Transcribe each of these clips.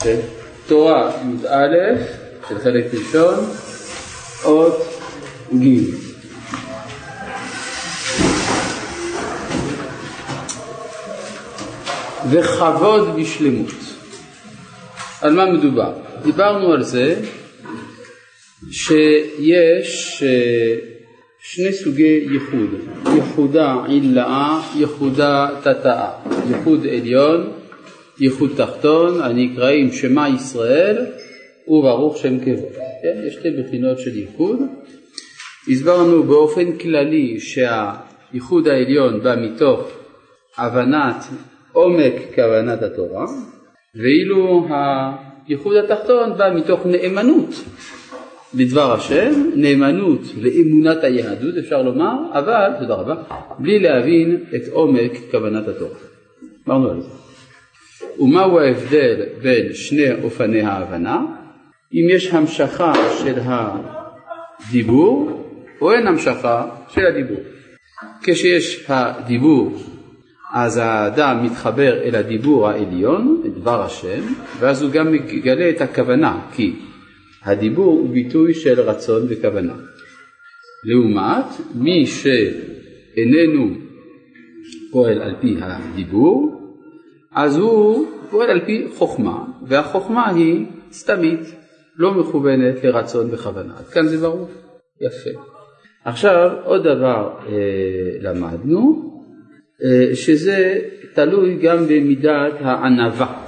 כן? תורה י"א של חלק ראשון, אות ג' וכבוד בשלמות. על מה מדובר? דיברנו על זה שיש אה, שני סוגי ייחוד, ייחודה עילאה, ייחודה תתאה, ייחוד עליון, ייחוד תחתון, הנקראים שמע ישראל וברוך שם כבוד. כן? יש שתי בחינות של ייחוד. הסברנו באופן כללי שהייחוד העליון בא מתוך הבנת עומק כוונת התורה, ואילו הייחוד התחתון בא מתוך נאמנות לדבר השם, נאמנות לאמונת היהדות אפשר לומר, אבל, תודה רבה, בלי להבין את עומק כוונת התורה. אמרנו על זה. ומהו ההבדל בין שני אופני ההבנה? אם יש המשכה של הדיבור או אין המשכה של הדיבור. כשיש הדיבור אז האדם מתחבר אל הדיבור העליון, את דבר השם, ואז הוא גם מגלה את הכוונה, כי הדיבור הוא ביטוי של רצון וכוונה. לעומת מי שאיננו פועל על פי הדיבור, אז הוא פועל על פי חוכמה, והחוכמה היא סתמית, לא מכוונת לרצון וכוונה. עד כאן זה ברור? יפה. עכשיו עוד דבר אה, למדנו, אה, שזה תלוי גם במידת הענווה.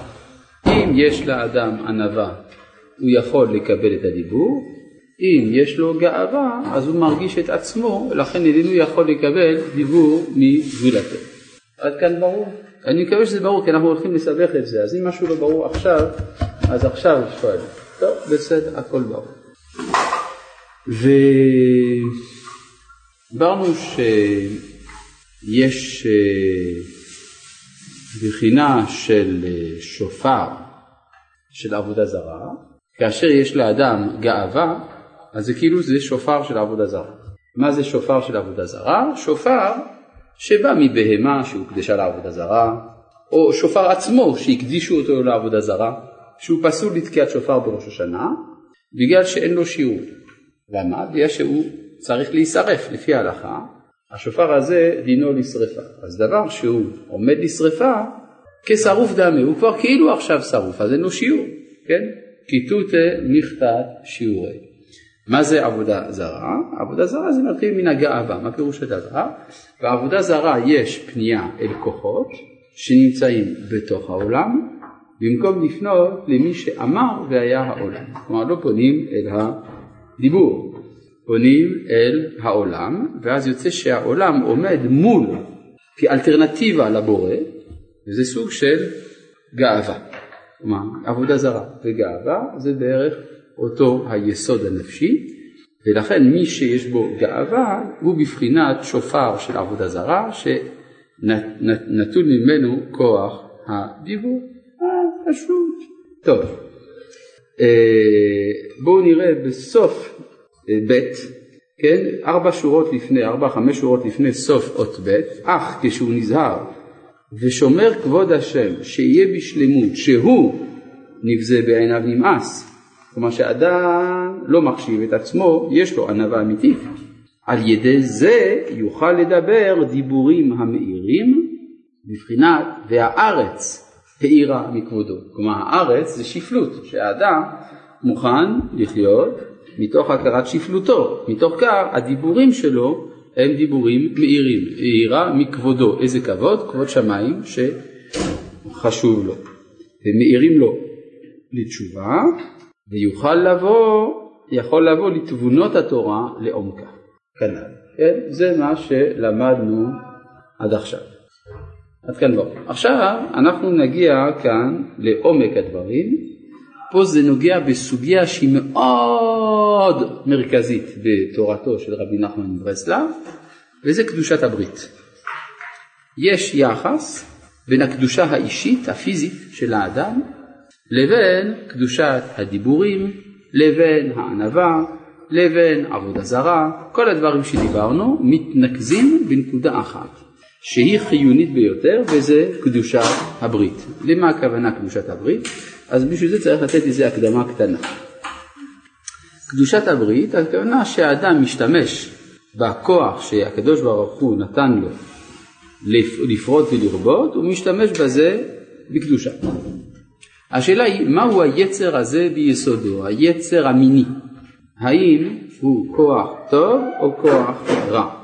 אם יש לאדם ענווה הוא יכול לקבל את הדיבור, אם יש לו גאווה אז הוא מרגיש את עצמו, לכן איננו יכול לקבל דיבור מגבולתו. עד כאן ברור? אני מקווה שזה ברור כי אנחנו הולכים לסבך את זה, אז אם משהו לא ברור עכשיו, אז עכשיו שואל. טוב, בסדר, הכל ברור. ודיברנו שיש אה, בחינה של אה, שופר של עבודה זרה, כאשר יש לאדם גאווה, אז זה כאילו זה שופר של עבודה זרה. מה זה שופר של עבודה זרה? שופר שבא מבהמה שהוקדשה לעבודה זרה, או שופר עצמו שהקדישו אותו לעבודה זרה, שהוא פסול לתקיעת שופר בראש השנה, בגלל שאין לו שיעור. למה? בגלל שהוא צריך להישרף לפי ההלכה, השופר הזה דינו לשרפה. אז דבר שהוא עומד לשרפה, כשרוף דמי, הוא כבר כאילו עכשיו שרוף, אז אין לו שיעור, כן? כיתותא מכתת שיעורי. מה זה עבודה זרה? עבודה זרה זה מתחיל מן הגאווה, מה פירוש הדבר? בעבודה זרה יש פנייה אל כוחות שנמצאים בתוך העולם, במקום לפנות למי שאמר והיה העולם. כלומר לא פונים אל הדיבור, פונים אל העולם, ואז יוצא שהעולם עומד מול כאלטרנטיבה לבורא, וזה סוג של גאווה. כלומר, עבודה זרה וגאווה זה בערך אותו היסוד הנפשי, ולכן מי שיש בו גאווה הוא בבחינת שופר של עבודה זרה שנטול ממנו כוח הדיבור. אה, פשוט. טוב, אה, בואו נראה בסוף אה, ב', כן, ארבע שורות לפני, ארבע חמש שורות לפני סוף אות ב', אך כשהוא נזהר ושומר כבוד השם שיהיה בשלמות שהוא נבזה בעיניו נמאס כלומר שאדם לא מחשיב את עצמו יש לו ענווה אמיתית. על ידי זה יוכל לדבר דיבורים המאירים בבחינת והארץ האירה מכבודו. כלומר הארץ זה שפלות שהאדם מוכן לחיות מתוך הכרת שפלותו. מתוך כך הדיבורים שלו הם דיבורים מאירים, האירה מכבודו, איזה כבוד? כבוד שמיים שחשוב לו, ומאירים לו לתשובה, ויוכל לבוא, יכול לבוא לתבונות התורה לעומקה, כנ"ל, כן? זה מה שלמדנו עד עכשיו. עד כאן לא. עכשיו אנחנו נגיע כאן לעומק הדברים, פה זה נוגע בסוגיה שהיא מאוד מרכזית בתורתו של רבי נחמן מברסלב, וזה קדושת הברית. יש יחס בין הקדושה האישית, הפיזית של האדם, לבין קדושת הדיבורים, לבין הענווה, לבין עבודה זרה, כל הדברים שדיברנו מתנקזים בנקודה אחת, שהיא חיונית ביותר וזה קדושת הברית. למה הכוונה קדושת הברית? אז בשביל זה צריך לתת איזה הקדמה קטנה. קדושת הברית, הכוונה שהאדם משתמש בכוח שהקדוש ברוך הוא נתן לו לפרוט ולרבות, הוא משתמש בזה בקדושה. השאלה היא, מהו היצר הזה ביסודו, היצר המיני? האם הוא כוח טוב או כוח רע?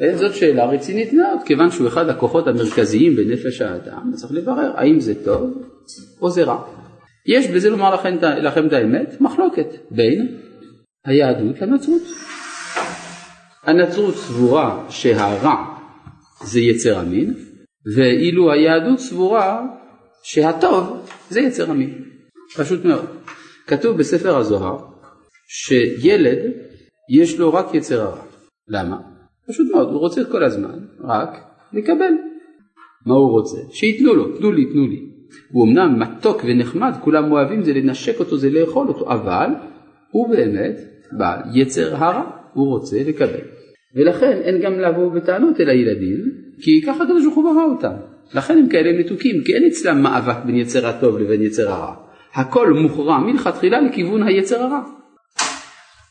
אה, זאת שאלה רצינית מאוד, כיוון שהוא אחד הכוחות המרכזיים בנפש האדם, צריך לברר האם זה טוב או זה רע. יש בזה לומר לכם, לכם את האמת, מחלוקת בין היהדות לנצרות. הנצרות סבורה שהרע זה יצר המין, ואילו היהדות סבורה שהטוב זה יצר המין. פשוט מאוד. כתוב בספר הזוהר שילד יש לו רק יצר הרע. למה? פשוט מאוד, הוא רוצה כל הזמן רק לקבל. מה הוא רוצה? שייתנו לו, תנו לי, תנו לי. הוא אמנם מתוק ונחמד, כולם אוהבים זה לנשק אותו, זה לאכול אותו, אבל הוא באמת בעל יצר הרע, הוא רוצה לקבל. ולכן אין גם לבוא בטענות אל הילדים, כי ככה הקדוש ברוך הוא ברא אותם. לכן הם כאלה מתוקים, כי אין אצלם מאבק בין יצר הטוב לבין יצר הרע. הכל מוכרע מלכתחילה לכיוון היצר הרע.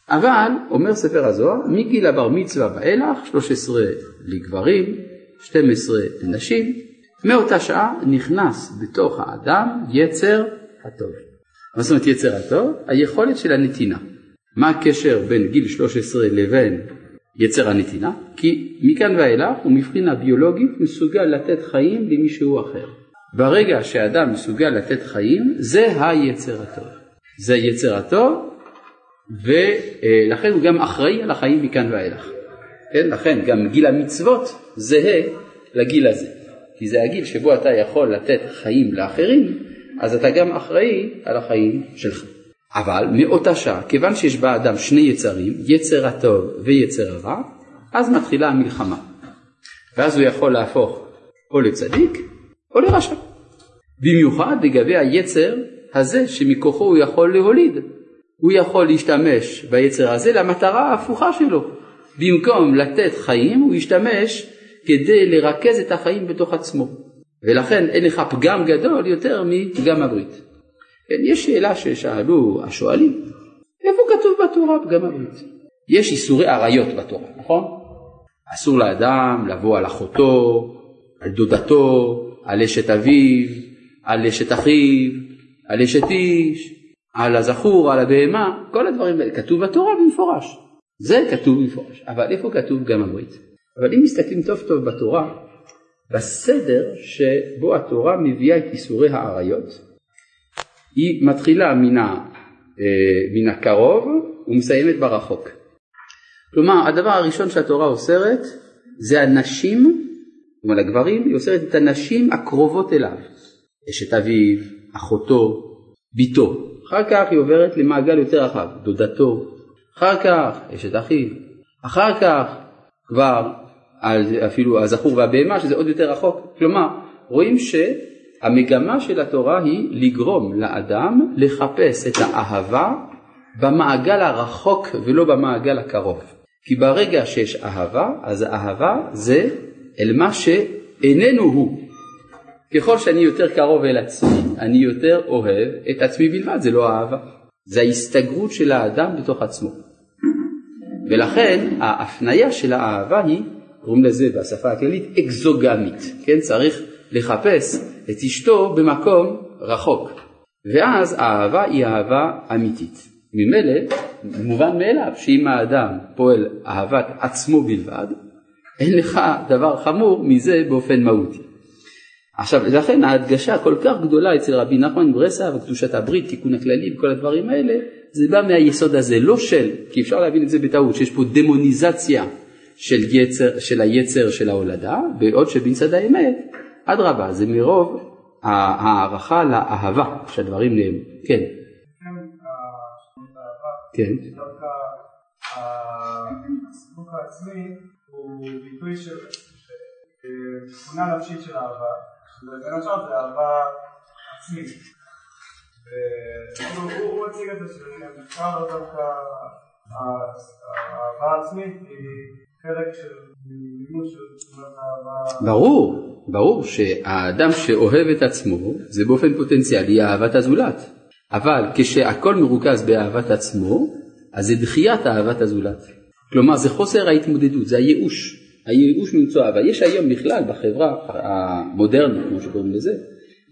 אבל, אומר ספר הזוהר, מגיל הבר מצווה ואילך, 13 לגברים, 12 לנשים, מאותה שעה נכנס בתוך האדם יצר הטוב. מה זאת אומרת יצר הטוב? היכולת של הנתינה. מה הקשר בין גיל 13 לבין יצר הנתינה? כי מכאן ואילך הוא מבחינה ביולוגית מסוגל לתת חיים למישהו אחר. ברגע שאדם מסוגל לתת חיים, זה היצר הטוב. זה יצר הטוב ולכן הוא גם אחראי על החיים מכאן ואילך. כן? לכן גם גיל המצוות זהה לגיל הזה. כי זה הגיל שבו אתה יכול לתת חיים לאחרים, אז אתה גם אחראי על החיים שלך. אבל מאותה שעה, כיוון שיש באדם שני יצרים, יצר הטוב ויצר הרע, אז מתחילה המלחמה. ואז הוא יכול להפוך או לצדיק או לרשע. במיוחד לגבי היצר הזה שמכוחו הוא יכול להוליד. הוא יכול להשתמש ביצר הזה למטרה ההפוכה שלו. במקום לתת חיים הוא ישתמש כדי לרכז את החיים בתוך עצמו. ולכן אין לך פגם גדול יותר מפגם הברית. כן, יש שאלה ששאלו השואלים, איפה כתוב בתורה פגם הברית? יש איסורי עריות בתורה, נכון? אסור לאדם לבוא על אחותו, על דודתו, על אשת אביו, על אשת אחיו, על אשת איש, על הזכור, על הבהמה, כל הדברים האלה, כתוב בתורה במפורש. זה כתוב במפורש, אבל איפה כתוב גם הברית? אבל אם מסתכלים טוב טוב בתורה, בסדר שבו התורה מביאה את איסורי העריות, היא מתחילה מן, ה, אה, מן הקרוב ומסיימת ברחוק. כלומר, הדבר הראשון שהתורה אוסרת זה הנשים, כלומר הגברים, היא אוסרת את הנשים הקרובות אליו, אשת אביו, אחותו, ביתו. אחר כך היא עוברת למעגל יותר רחב, דודתו, אחר כך אשת אחיו, אחר כך כבר אפילו הזכור והבהמה שזה עוד יותר רחוק. כלומר, רואים שהמגמה של התורה היא לגרום לאדם לחפש את האהבה במעגל הרחוק ולא במעגל הקרוב. כי ברגע שיש אהבה, אז האהבה זה אל מה שאיננו הוא. ככל שאני יותר קרוב אל עצמי, אני יותר אוהב את עצמי בלבד, זה לא אהבה. זה ההסתגרות של האדם בתוך עצמו. ולכן ההפניה של האהבה היא קוראים לזה בשפה הכללית אקזוגמית, כן? צריך לחפש את אשתו במקום רחוק, ואז האהבה היא אהבה אמיתית. ממילא מובן מאליו שאם האדם פועל אהבת עצמו בלבד, אין לך דבר חמור מזה באופן מהותי. עכשיו, לכן ההדגשה כל כך גדולה אצל רבי נחמן ברסה וקדושת הברית, תיקון הכללי וכל הדברים האלה, זה בא מהיסוד הזה, לא של, כי אפשר להבין את זה בטעות, שיש פה דמוניזציה של, יצר, של היצר של ההולדה, בעוד שבצד האמת, אדרבה, זה מרוב הערכה לאהבה שהדברים נאמרו. כן. כן. הסיפוק העצמי הוא ביטוי של תכונה נפשית של אהבה, ובין השאר זה אהבה עצמית. והוא מציג את זה שבמחקר לא דווקא האהבה העצמית היא חלק של מימוש של האהבה. ברור, ברור שהאדם שאוהב את עצמו זה באופן פוטנציאלי אהבת הזולת. אבל כשהכל מרוכז באהבת עצמו, אז זה דחיית אהבת הזולת. כלומר זה חוסר ההתמודדות, זה הייאוש. הייאוש ממצוא אהבה. יש היום בכלל בחברה המודרנית, כמו שקוראים לזה,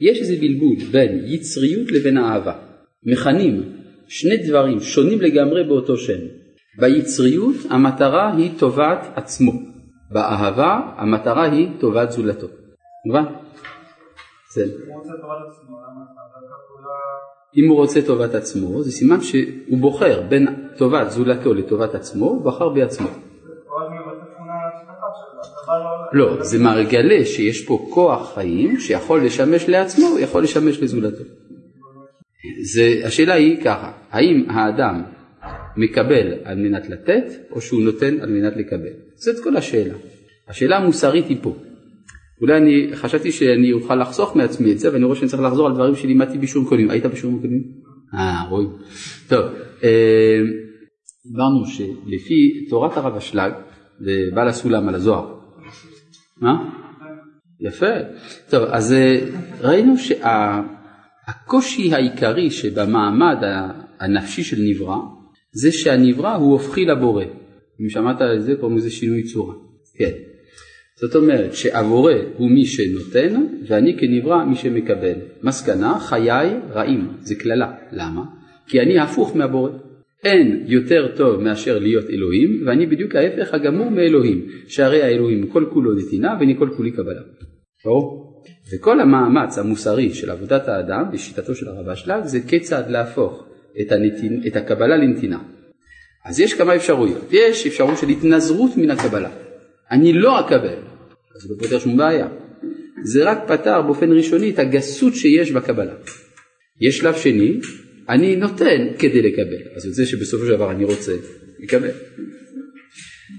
יש איזה בלבול בין יצריות לבין אהבה. מכנים שני דברים שונים לגמרי באותו שם. ביצריות המטרה היא טובת עצמו, באהבה המטרה היא טובת זולתו. מובן? בסדר. אם הוא רוצה טובת עצמו, זה סימן שהוא בוחר בין טובת זולתו לטובת עצמו, הוא בחר בעצמו. לא... זה מגלה שיש פה כוח חיים שיכול לשמש לעצמו, יכול לשמש לזולתו. השאלה היא ככה, האם האדם מקבל על מנת לתת, או שהוא נותן על מנת לקבל? זאת כל השאלה. השאלה המוסרית היא פה. אולי אני חשבתי שאני אוכל לחסוך מעצמי את זה, ואני רואה שאני צריך לחזור על דברים שלימדתי בשיעורים קודמים. היית בשיעורים קודמים? אה, רואים. טוב, אה, דיברנו שלפי תורת הרב אשלג, ובעל הסולם על הזוהר, מה? יפה. טוב, אז אה, ראינו שהקושי העיקרי שבמעמד הנפשי של נברא, זה שהנברא הוא הופכי לבורא. אם שמעת על זה, קוראים לזה שינוי צורה. כן. זאת אומרת שהבורא הוא מי שנותן ואני כנברא מי שמקבל. מסקנה, חיי רעים, זה קללה. למה? כי אני הפוך מהבורא. אין יותר טוב מאשר להיות אלוהים ואני בדיוק ההפך הגמור מאלוהים, שהרי האלוהים כל כולו נתינה ואני כל כולי קבלה. ברור? וכל המאמץ המוסרי של עבודת האדם בשיטתו של הרב אשלג זה כיצד להפוך את, הנתין, את הקבלה לנתינה. אז יש כמה אפשרויות. יש אפשרות של התנזרות מן הקבלה. אני לא אקבל, אז זה לא פותר שום בעיה. זה רק פתר באופן ראשוני את הגסות שיש בקבלה. יש שלב שני, אני נותן כדי לקבל, אז יוצא שבסופו של דבר אני רוצה לקבל.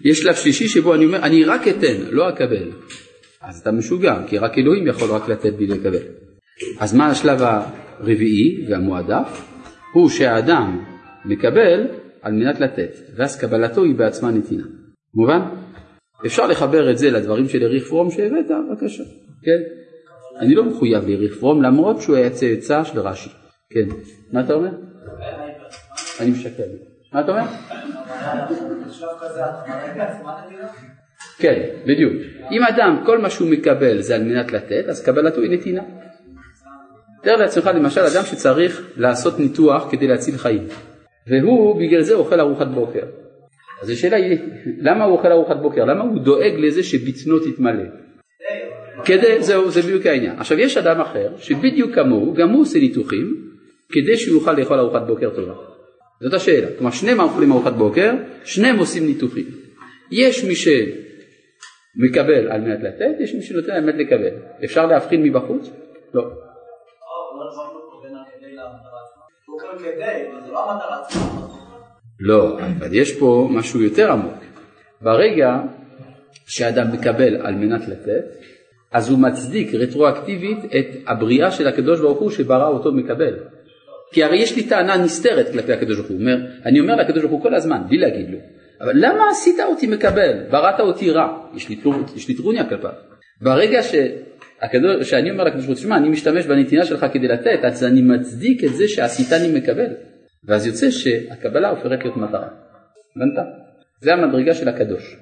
יש שלב שלישי שבו אני אומר, אני רק אתן, לא אקבל. אז אתה משוגע, כי רק אלוהים יכול רק לתת בלי לקבל. אז מה השלב הרביעי והמועדף? הוא שהאדם מקבל על מנת לתת, ואז קבלתו היא בעצמה נתינה. מובן? אפשר לחבר את זה לדברים של אריך פרום שהבאת, בבקשה, כן? אני לא מחויב לאריך פרום למרות שהוא היה צאצא של רש"י, כן. מה אתה אומר? אני משקר. מה אתה אומר? כן, בדיוק. אם אדם, כל מה שהוא מקבל זה על מנת לתת, אז קבלתו היא נתינה. תאר לעצמך למשל אדם שצריך לעשות ניתוח כדי להציל חיים, והוא בגלל זה אוכל ארוחת בוקר. אז השאלה היא, למה הוא אוכל ארוחת בוקר? למה הוא דואג לזה שבטנו תתמלא? כדי, זהו, זה בדיוק העניין. עכשיו יש אדם אחר שבדיוק כמוהו, גם הוא עושה ניתוחים, כדי שהוא יוכל לאכול ארוחת בוקר טובה. זאת השאלה. כלומר שניהם אוכלים ארוחת בוקר, שניהם עושים ניתוחים. יש מי שמקבל על מנת לתת, יש מי שנותן על מנת לקבל. אפשר להבחין מבחוץ? לא. לא, אבל יש פה משהו יותר עמוק. ברגע שאדם מקבל על מנת לתת, אז הוא מצדיק רטרואקטיבית את הבריאה של הקדוש ברוך הוא שברא אותו מקבל. כי הרי יש לי טענה נסתרת כלפי הקדוש ברוך הוא, אומר, אני אומר לקדוש ברוך הוא כל הזמן, בלי להגיד לו, אבל למה עשית אותי מקבל? בראת אותי רע, יש לי, יש לי טרוניה כלפיו. ברגע שהקדוש, שאני אומר לקדוש ברוך הוא, שמע, אני משתמש בנתינה שלך כדי לתת, אז אני מצדיק את זה שעשיתני מקבל. ואז יוצא שהקבלה הופכת להיות מטרה. הבנת? זה המדרגה של הקדוש.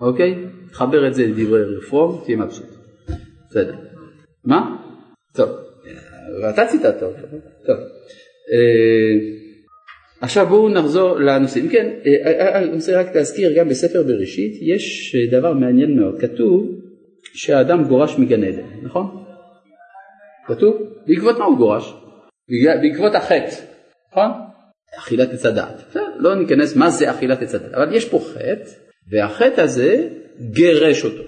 אוקיי? חבר את זה לדברי רפורם, תהיה מבסוט. בסדר. מה? טוב. אתה ציטטת אותו. טוב. אה, עכשיו בואו נחזור לנושאים. כן, אה, אה, אני רוצה רק להזכיר, גם בספר בראשית יש דבר מעניין מאוד. כתוב שהאדם גורש מגן עדן, נכון? כתוב? בעקבות מה הוא גורש? בעקבות החטא, נכון? אכילת עץ הדעת. לא ניכנס מה זה אכילת עץ הדעת, אבל יש פה חטא, והחטא הזה גירש אותו.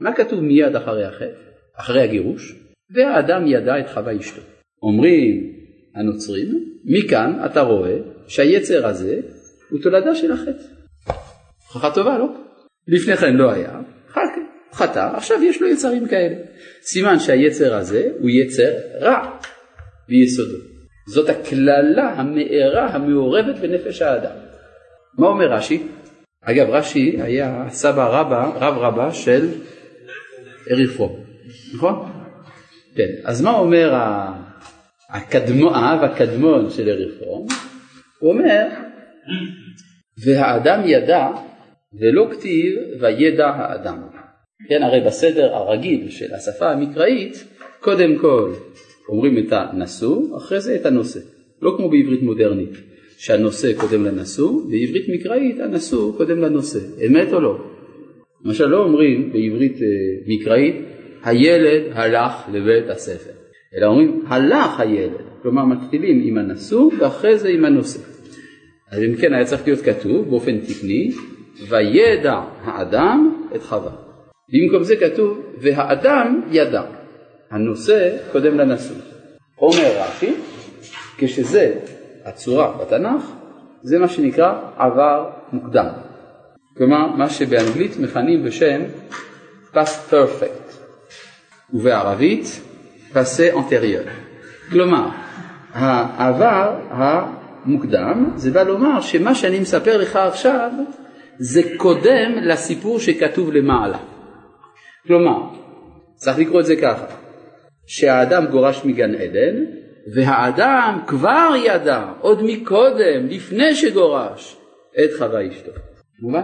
מה כתוב מיד אחרי החטא? אחרי הגירוש? והאדם ידע את חווה אשתו. אומרים הנוצרים, מכאן אתה רואה שהיצר הזה הוא תולדה של החטא. הוכחה טובה, לא? לפני כן לא היה, אחר כך חטא, עכשיו יש לו יצרים כאלה. סימן שהיצר הזה הוא יצר רע ביסודו. זאת הקללה המארה המעורבת בנפש האדם. מה אומר רש"י? אגב, רש"י היה סבא רבא, רב רבא של אריפרו, נכון? כן, אז מה אומר הקדמו, האב הקדמון של אריפרו? הוא אומר, והאדם ידע ולא כתיב וידע האדם. כן, הרי בסדר הרגיל של השפה המקראית, קודם כל אומרים את הנשוא, אחרי זה את הנושא. לא כמו בעברית מודרנית, שהנושא קודם לנשוא, בעברית מקראית הנשוא קודם לנושא. אמת או לא? למשל לא אומרים בעברית אה, מקראית, הילד הלך לבית הספר, אלא אומרים הלך הילד, כלומר מתחילים עם הנשוא ואחרי זה עם הנושא. אז אם כן היה צריך להיות כתוב באופן תקני, וידע האדם את חווה. במקום זה כתוב, והאדם ידע. הנושא קודם לנשוא. אומר רש"י, כשזה הצורה בתנ"ך, זה מה שנקרא עבר מוקדם. כלומר, מה שבאנגלית מכנים בשם past perfect, ובערבית passé antérieur. כלומר, העבר המוקדם, זה בא לומר שמה שאני מספר לך עכשיו, זה קודם לסיפור שכתוב למעלה. כלומר, צריך לקרוא את זה ככה, שהאדם גורש מגן עדן, והאדם כבר ידע, עוד מקודם, לפני שגורש, את חווה אשתו. מובן?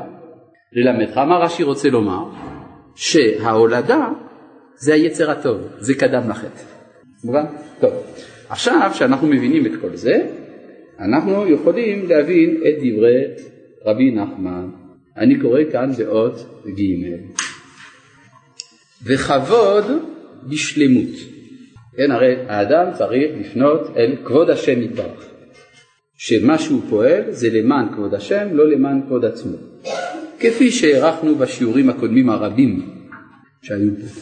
ללמדך מה רש"י רוצה לומר? שההולדה זה היצר הטוב, זה קדם לחטא. מובן? טוב. עכשיו שאנחנו מבינים את כל זה, אנחנו יכולים להבין את דברי רבי נחמן. אני קורא כאן באות ג' וכבוד בשלמות. כן, הרי האדם צריך לפנות אל כבוד השם יתברך. שמה שהוא פועל זה למען כבוד השם, לא למען כבוד עצמו. כפי שהערכנו בשיעורים הקודמים הרבים שהיו פה.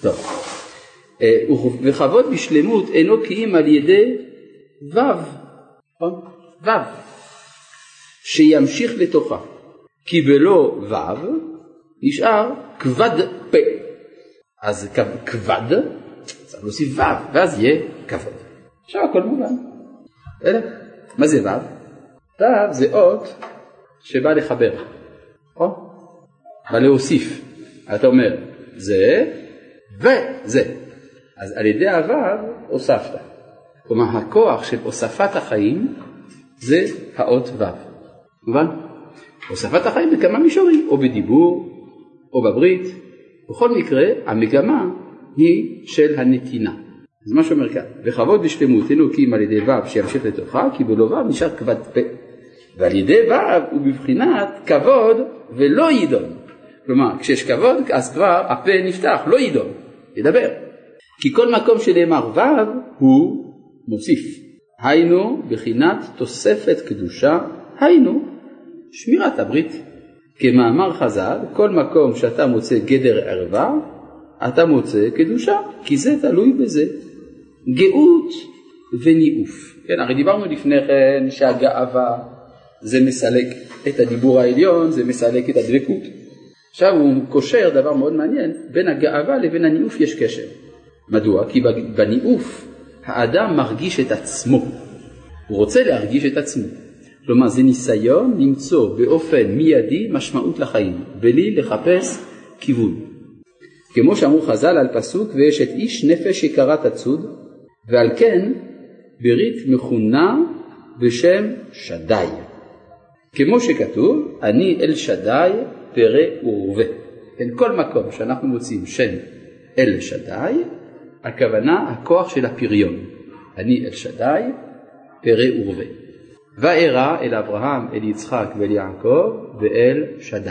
טוב. אה, וכבוד בשלמות אינו כי אם על ידי ו', נכון? ו', שימשיך לתוכה. כי בלא ו' נשאר כבד פה. אז כבד, צריך להוסיף ו', ואז יהיה כבוד. עכשיו הכל מובן. בסדר? מה זה ו'? ו' זה אות שבא לחבר, נכון? בא להוסיף. אתה אומר זה וזה. אז על ידי הו' הוספת. כלומר הכוח של הוספת החיים זה האות ו'. מובן? הוספת החיים בכמה מישורים, או בדיבור, או בברית, בכל מקרה המגמה היא של הנתינה. זה מה שאומר כאן, וכבוד בשלמות אלוקים על ידי ו' שימשיך לתוכה, כי בלא ו' נשאר כבד פה. ועל ידי ו' הוא בבחינת כבוד ולא יידון. כלומר, כשיש כבוד, אז כבר הפה נפתח, לא יידון, ידבר. כי כל מקום שנאמר ו' הוא מוסיף. היינו בחינת תוספת קדושה, היינו שמירת הברית. כמאמר חז"ל, כל מקום שאתה מוצא גדר ערווה, אתה מוצא קדושה, כי זה תלוי בזה. גאות וניאוף. כן, הרי דיברנו לפני כן שהגאווה זה מסלק את הדיבור העליון, זה מסלק את הדבקות. עכשיו הוא קושר דבר מאוד מעניין, בין הגאווה לבין הניאוף יש קשר. מדוע? כי בניאוף האדם מרגיש את עצמו, הוא רוצה להרגיש את עצמו. כלומר זה ניסיון למצוא באופן מיידי משמעות לחיים, בלי לחפש כיוון. כמו שאמרו חז"ל על פסוק ויש את איש נפש יקרה תצוד, ועל כן ברית מכונה בשם שדי. כמו שכתוב, אני אל שדי פרא ורבה. כן, כל מקום שאנחנו מוצאים שם אל שדי, הכוונה הכוח של הפריון. אני אל שדי פרא ורבה. וארא אל אברהם, אל יצחק ואל יעקב ואל שדי.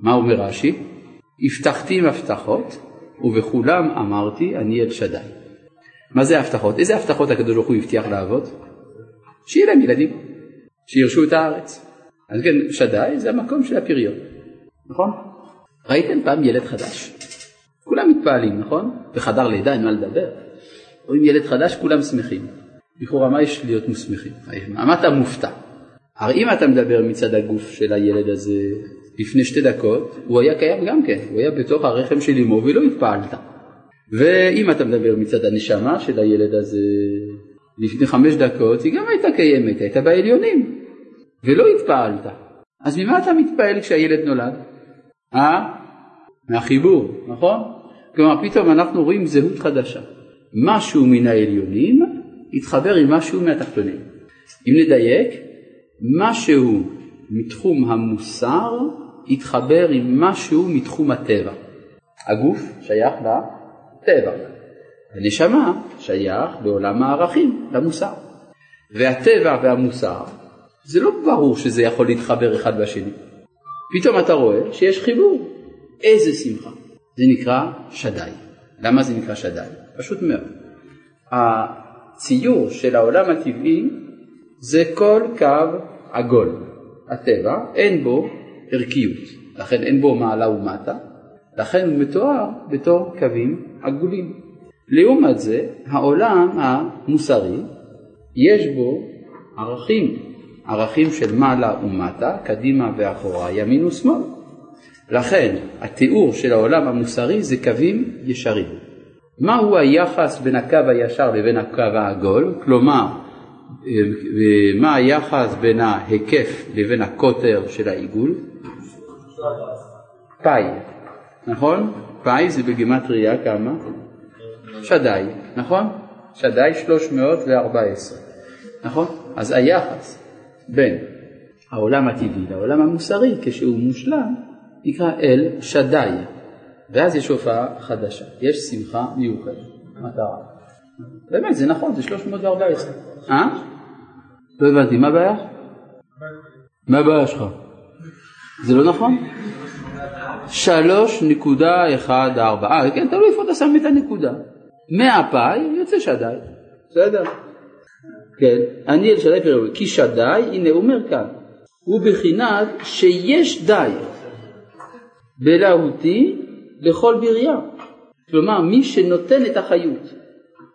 מה אומר רש"י? הבטחתי מבטחות ובכולם אמרתי אני אל שדי. מה זה הבטחות? איזה הבטחות הקדוש ברוך הוא הבטיח לאבות? שיהיה להם ילדים, שירשו את הארץ. אז כן, שדי זה המקום של הפריון, נכון? ראיתם פעם ילד חדש? כולם מתפעלים, נכון? בחדר לידה אין מה לדבר. רואים ילד חדש, כולם שמחים. לכאורה מה יש להיות מוסמכים? מה אתה מופתע? הרי אם אתה מדבר מצד הגוף של הילד הזה לפני שתי דקות, הוא היה קיים גם כן, הוא היה בתוך הרחם של אמו ולא התפעלת. ואם אתה מדבר מצד הנשמה של הילד הזה לפני חמש דקות, היא גם הייתה קיימת, הייתה בעליונים, ולא התפעלת. אז ממה אתה מתפעל כשהילד נולד? אה? מהחיבור, נכון? כלומר פתאום אנחנו רואים זהות חדשה. משהו מן העליונים התחבר עם משהו מהתחתונים. אם נדייק, משהו מתחום המוסר התחבר עם משהו מתחום הטבע. הגוף שייך לטבע, הנשמה שייך לעולם הערכים, למוסר. והטבע והמוסר, זה לא ברור שזה יכול להתחבר אחד בשני. פתאום אתה רואה שיש חיבור. איזה שמחה. זה נקרא שדי. למה זה נקרא שדי? פשוט מאוד. הציור של העולם הטבעי זה כל קו עגול. הטבע אין בו ערכיות, לכן אין בו מעלה ומטה, לכן הוא מתואר בתור קווים עגולים. לעומת זה, העולם המוסרי, יש בו ערכים, ערכים של מעלה ומטה, קדימה ואחורה, ימין ושמאל. לכן התיאור של העולם המוסרי זה קווים ישרים. מהו היחס בין הקו הישר לבין הקו העגול? כלומר, מה היחס בין ההיקף לבין הקוטר של העיגול? פאי, נכון? פאי זה בגימטריה כמה? שדי, נכון? שדי 314, נכון? אז היחס בין העולם הטבעי לעולם המוסרי כשהוא מושלם נקרא אל שדי, ואז יש הופעה חדשה, יש שמחה מיוחדת, מטרה. באמת, זה נכון, זה 314. אה? לא הבנתי, מה הבעיה? מה הבעיה שלך? זה לא נכון? 3.14, אה, כן, תלוי איפה אתה שם את הנקודה. מהפאי יוצא שדי, בסדר? כן, אני אל שדי פרעוי, כי שדי, הנה הוא אומר כאן, הוא בחינת שיש די בלהותי לכל בריה. כלומר, מי שנותן את החיות,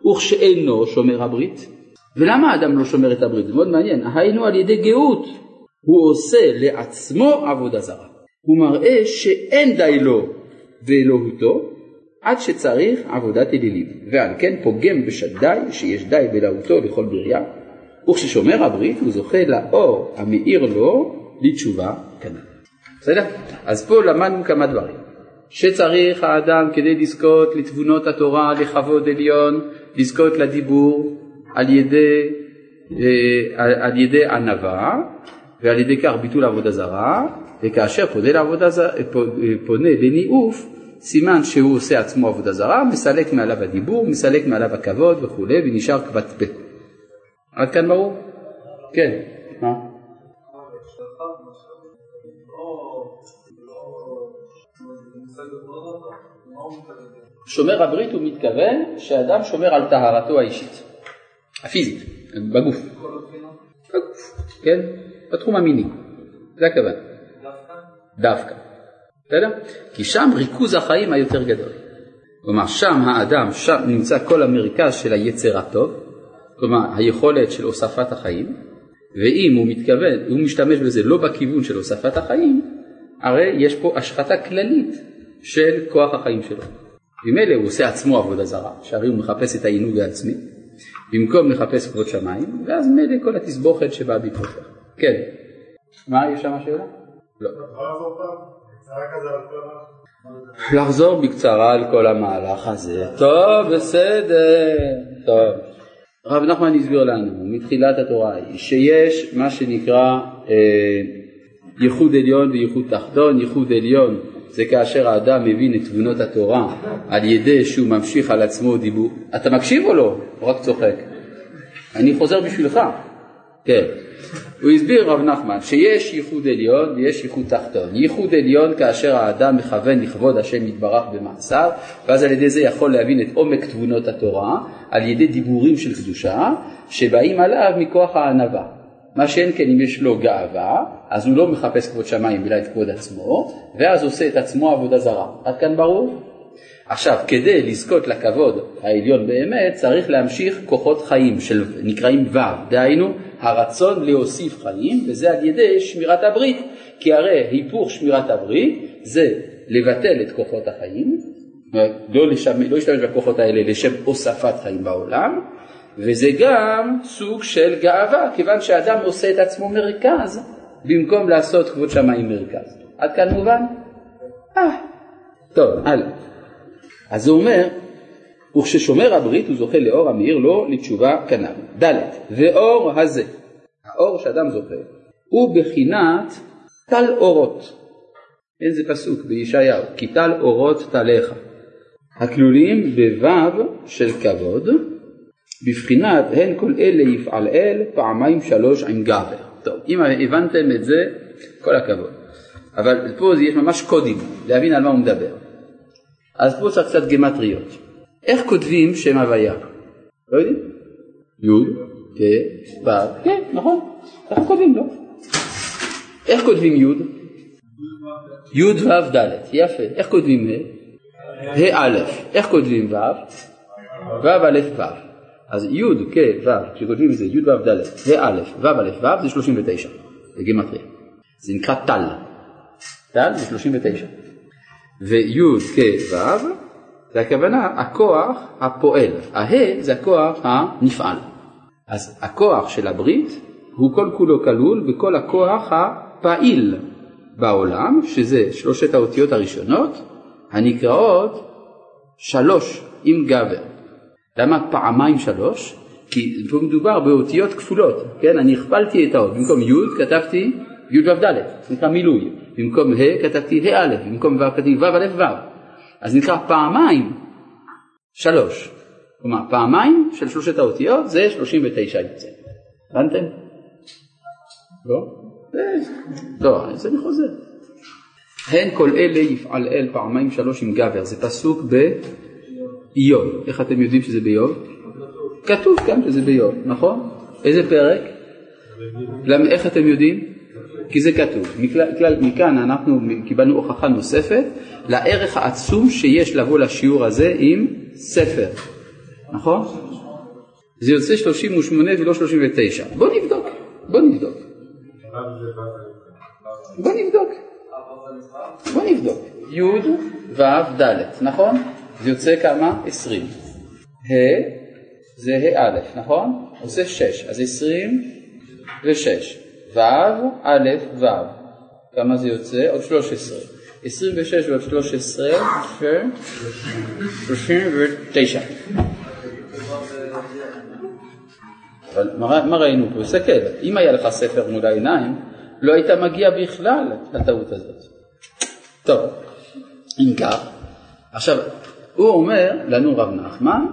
וכשאינו שומר הברית. ולמה האדם לא שומר את הברית? זה מאוד מעניין. היינו על ידי גאות, הוא עושה לעצמו עבודה זרה. הוא מראה שאין די לו ואלוהותו, עד שצריך עבודת אלילים, ועל כן פוגם בשדי שיש די בלהותו לכל בריה, וכששומר הברית הוא זוכה לאור המאיר לו לתשובה כנ"ל. בסדר? אז פה למדנו כמה דברים. שצריך האדם כדי לזכות לתבונות התורה, לכבוד עליון, לזכות לדיבור על ידי, אה, על ידי ענווה ועל ידי כך ביטול עבודה זרה, וכאשר פונה, לעבודה, פונה לניאוף סימן שהוא עושה עצמו עבודה זרה, מסלק מעליו הדיבור, מסלק מעליו הכבוד וכולי, ונשאר כבת פה. עד כאן ברור? כן, מה? שומר הברית הוא מתכוון שאדם שומר על טהרתו האישית, הפיזית, בגוף. בגוף, כן? בתחום המיני, זה הכוונה. דווקא? דווקא. בסדר? כי שם ריכוז החיים היותר גדול. כלומר, שם האדם, שם נמצא כל המרכז של היצר הטוב, כלומר, היכולת של הוספת החיים, ואם הוא מתכוון, הוא משתמש בזה לא בכיוון של הוספת החיים, הרי יש פה השחתה כללית של כוח החיים שלו. ממילא הוא עושה עצמו עבודה זרה, שהרי הוא מחפש את העינוג העצמי, במקום לחפש כבוד שמיים, ואז מילא כל התסבוכת שבאה בעקבותיה. כן. מה, יש שם שאלה? לא. לחזור בקצרה על כל המהלך הזה. טוב, בסדר. טוב. הרב נחמן הסביר לנו מתחילת התורה שיש מה שנקרא אה, ייחוד עליון וייחוד תחתון. ייחוד עליון זה כאשר האדם מבין את תבונות התורה על ידי שהוא ממשיך על עצמו דיבור. אתה מקשיב או לא? הוא רק צוחק. אני חוזר בשבילך. כן. הוא הסביר רב נחמן שיש ייחוד עליון ויש ייחוד תחתון. ייחוד עליון כאשר האדם מכוון לכבוד השם יתברך במעשיו ואז על ידי זה יכול להבין את עומק תבונות התורה על ידי דיבורים של קדושה שבאים עליו מכוח הענווה. מה שאין כן אם יש לו גאווה אז הוא לא מחפש כבוד שמיים אלא את כבוד עצמו ואז עושה את עצמו עבודה זרה. עד כאן ברור? עכשיו, כדי לזכות לכבוד העליון באמת, צריך להמשיך כוחות חיים של נקראים ו', דהיינו הרצון להוסיף חיים, וזה על ידי שמירת הברית, כי הרי היפוך שמירת הברית זה לבטל את כוחות החיים, לא, לא להשתמש בכוחות האלה לשם הוספת חיים בעולם, וזה גם סוג של גאווה, כיוון שאדם עושה את עצמו מרכז, במקום לעשות כבוד שמיים מרכז. עד כאן מובן? אה, טוב, הלאה. אז הוא אומר, וכששומר הברית הוא זוכה לאור המאיר לו לתשובה כנ"ל. ד' ואור הזה, האור שאדם זוכה, הוא בחינת טל אורות. איזה פסוק בישעיהו, כי טל אורות טליך, הכלולים בו' של כבוד, בבחינת הן כל אלה יפעל אל פעמיים שלוש עם גבר. טוב, אם הבנתם את זה, כל הכבוד. אבל פה יש ממש קודים, להבין על מה הוא מדבר. אז פה צריך קצת גמטריות. איך כותבים שם הוויה? לא יודעים? י' כ' ו', כן, נכון, ככה כותבים, לא? איך כותבים י'? י' ו' ד', יפה. איך כותבים ה'? ה' א'. איך כותבים ו'? ו' א' ו'. אז י' כ' ו', כשכותבים את זה י' ו' ד', ה' א', ו' א' ו' זה 39, זה גימטריה. זה נקרא טל. טל זה 39. וי' כ' ו' זה הכוונה הכוח הפועל. הה זה הכוח הנפעל. אז הכוח של הברית הוא כל כולו כלול בכל הכוח הפעיל בעולם, שזה שלושת האותיות הראשונות, הנקראות שלוש עם גבר. למה פעמיים שלוש? כי פה מדובר באותיות כפולות, כן? אני הכפלתי את האות, במקום י' כתבתי י' ו' ד', זה נקרא מילוי, במקום ה' כתבתי ה' א', במקום ו' כתבתי ו' א' ו', אז נקרא פעמיים שלוש, כלומר פעמיים של שלושת האותיות זה 39 יוצא, הבנתם? לא? לא, אז אני חוזר. הן כל אלה יפעל אל פעמיים שלוש עם גבר, זה פסוק באיוב. איך אתם יודעים שזה באיוב? כתוב כאן שזה באיוב, נכון? איזה פרק? למה, איך אתם יודעים? כי זה כתוב. מכלל, מכאן אנחנו קיבלנו הוכחה נוספת לערך העצום שיש לבוא לשיעור הזה עם ספר, נכון? זה יוצא 38 ולא 39. בוא נבדוק, בוא נבדוק. בוא נבדוק. בוא נבדוק. י' ו' ד', נכון? זה יוצא כמה? 20. ה' זה ה' א', נכון? עושה 6, אז 26. ו' א' ו', כמה זה יוצא? עוד 13. 26 ועוד 13, 39. אבל מה ראינו פה? תסתכל, אם היה לך ספר מול העיניים, לא היית מגיע בכלל לטעות הזאת. טוב, אם כך, עכשיו, הוא אומר לנו רב נחמן,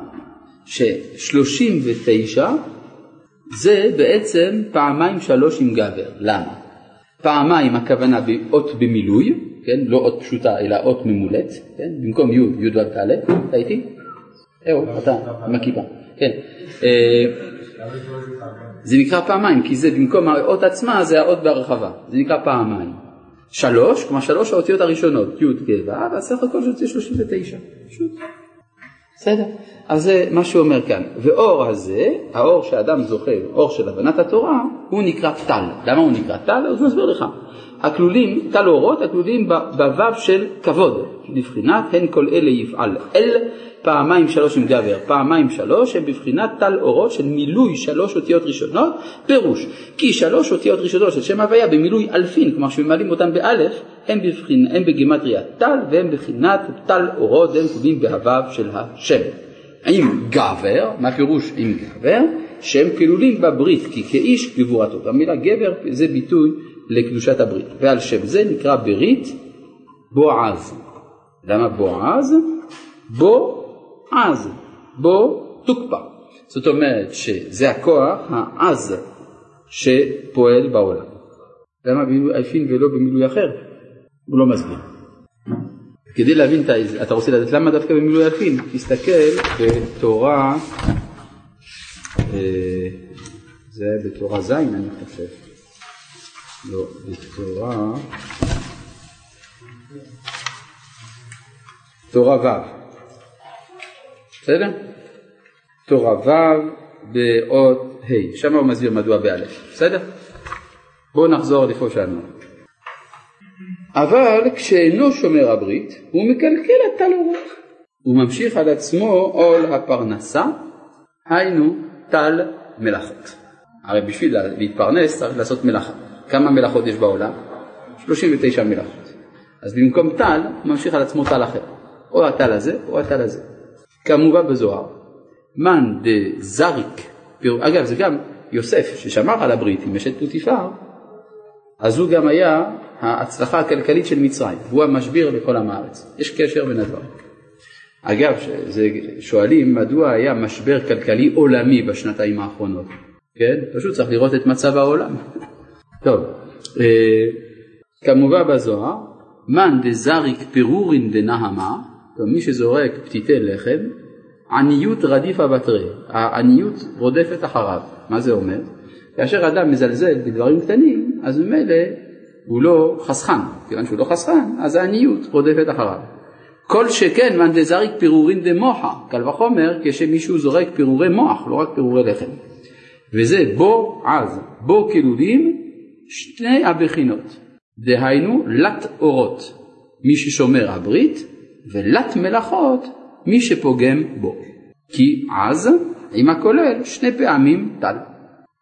ש-39 זה בעצם פעמיים שלוש עם גבר. למה? פעמיים הכוונה באות במילוי, כן? לא אות פשוטה אלא אות ממולאת, כן? במקום י', י' ו' ד', אתה איתי? אהו, אתה עם הכיפה, כן. אה, זה נקרא פעמיים, כי זה במקום האות עצמה זה האות בהרחבה, זה נקרא פעמיים. שלוש, כלומר שלוש האותיות הראשונות, י' כ' ו', סך הכל זה יוצא 39, פשוט. בסדר? אז זה מה שהוא אומר כאן. ואור הזה, האור שאדם זוכה, אור של הבנת התורה, הוא נקרא טל. למה הוא נקרא טל? אז הוא מסביר לך. הכלולים, טל אורות, הכלולים בוו של כבוד, בבחינת הן כל אלה יפעל אל, פעמיים שלוש עם גבר, פעמיים שלוש, הם בבחינת טל אורות של מילוי שלוש אותיות ראשונות, פירוש, כי שלוש אותיות ראשונות של שם הוויה במילוי אלפין, כלומר שממלאים אותם באלף, הם, בבחין, הם בגימטריה טל והם בבחינת טל אורות, והם כתובים בהוו של השם. עם גבר, מה פירוש עם גבר? שהם כלולים בברית, כי כאיש גבורתו. המילה גבר זה ביטוי לקדושת הברית, ועל שם זה נקרא ברית בועז. למה בועז? בו עז, בו תוקפא. זאת אומרת שזה הכוח העז שפועל בעולם. למה במילוי אלפין ולא במילוי אחר? הוא לא מסביר. כדי להבין, אתה רוצה לדעת למה דווקא במילוי אלפין? תסתכל בתורה, אה, זה היה בתורה ז' אני חושב. לא, בתורה, תורה ו'. בסדר? תורה ו' באות ה', שם הוא מסביר מדוע באלף, בסדר? בואו נחזור לפה שלנו. אבל כשאינו שומר הברית, הוא מקלקל את טל אורות. הוא ממשיך על עצמו עול הפרנסה, היינו טל מלאכות. הרי בשביל להתפרנס צריך לעשות מלאכה, כמה מלאכות יש בעולם? 39 מלאכות. אז במקום טל, הוא ממשיך על עצמו טל אחר. או הטל הזה או הטל הזה. כמובן בזוהר, מן דזריק, אגב זה גם יוסף ששמר על הברית עם אשת פוטיפר, אז הוא גם היה ההצלחה הכלכלית של מצרים, והוא המשביר לכל עם הארץ. יש קשר בין הדברים. אגב, זה, שואלים מדוע היה משבר כלכלי עולמי בשנתיים האחרונות, כן? פשוט צריך לראות את מצב העולם. טוב, אה, כמובן בזוהר, מאן דזריק פירורין דנהמה, מי שזורק פתיתי לחם, עניות רדיפה בתרי, העניות רודפת אחריו. מה זה אומר? כאשר אדם מזלזל בדברים קטנים, אז ממילא הוא לא חסכן, כיוון שהוא לא חסכן, אז העניות רודפת אחריו. כל שכן מאן דזריק פירורין דמוחה, קל וחומר כשמישהו זורק פירורי מוח, לא רק פירורי לחם. וזה בו עז, בו כלולים שני הבחינות, דהיינו לת אורות, מי ששומר הברית, ולת מלאכות, מי שפוגם בו. כי עז, עם הכולל, שני פעמים טל.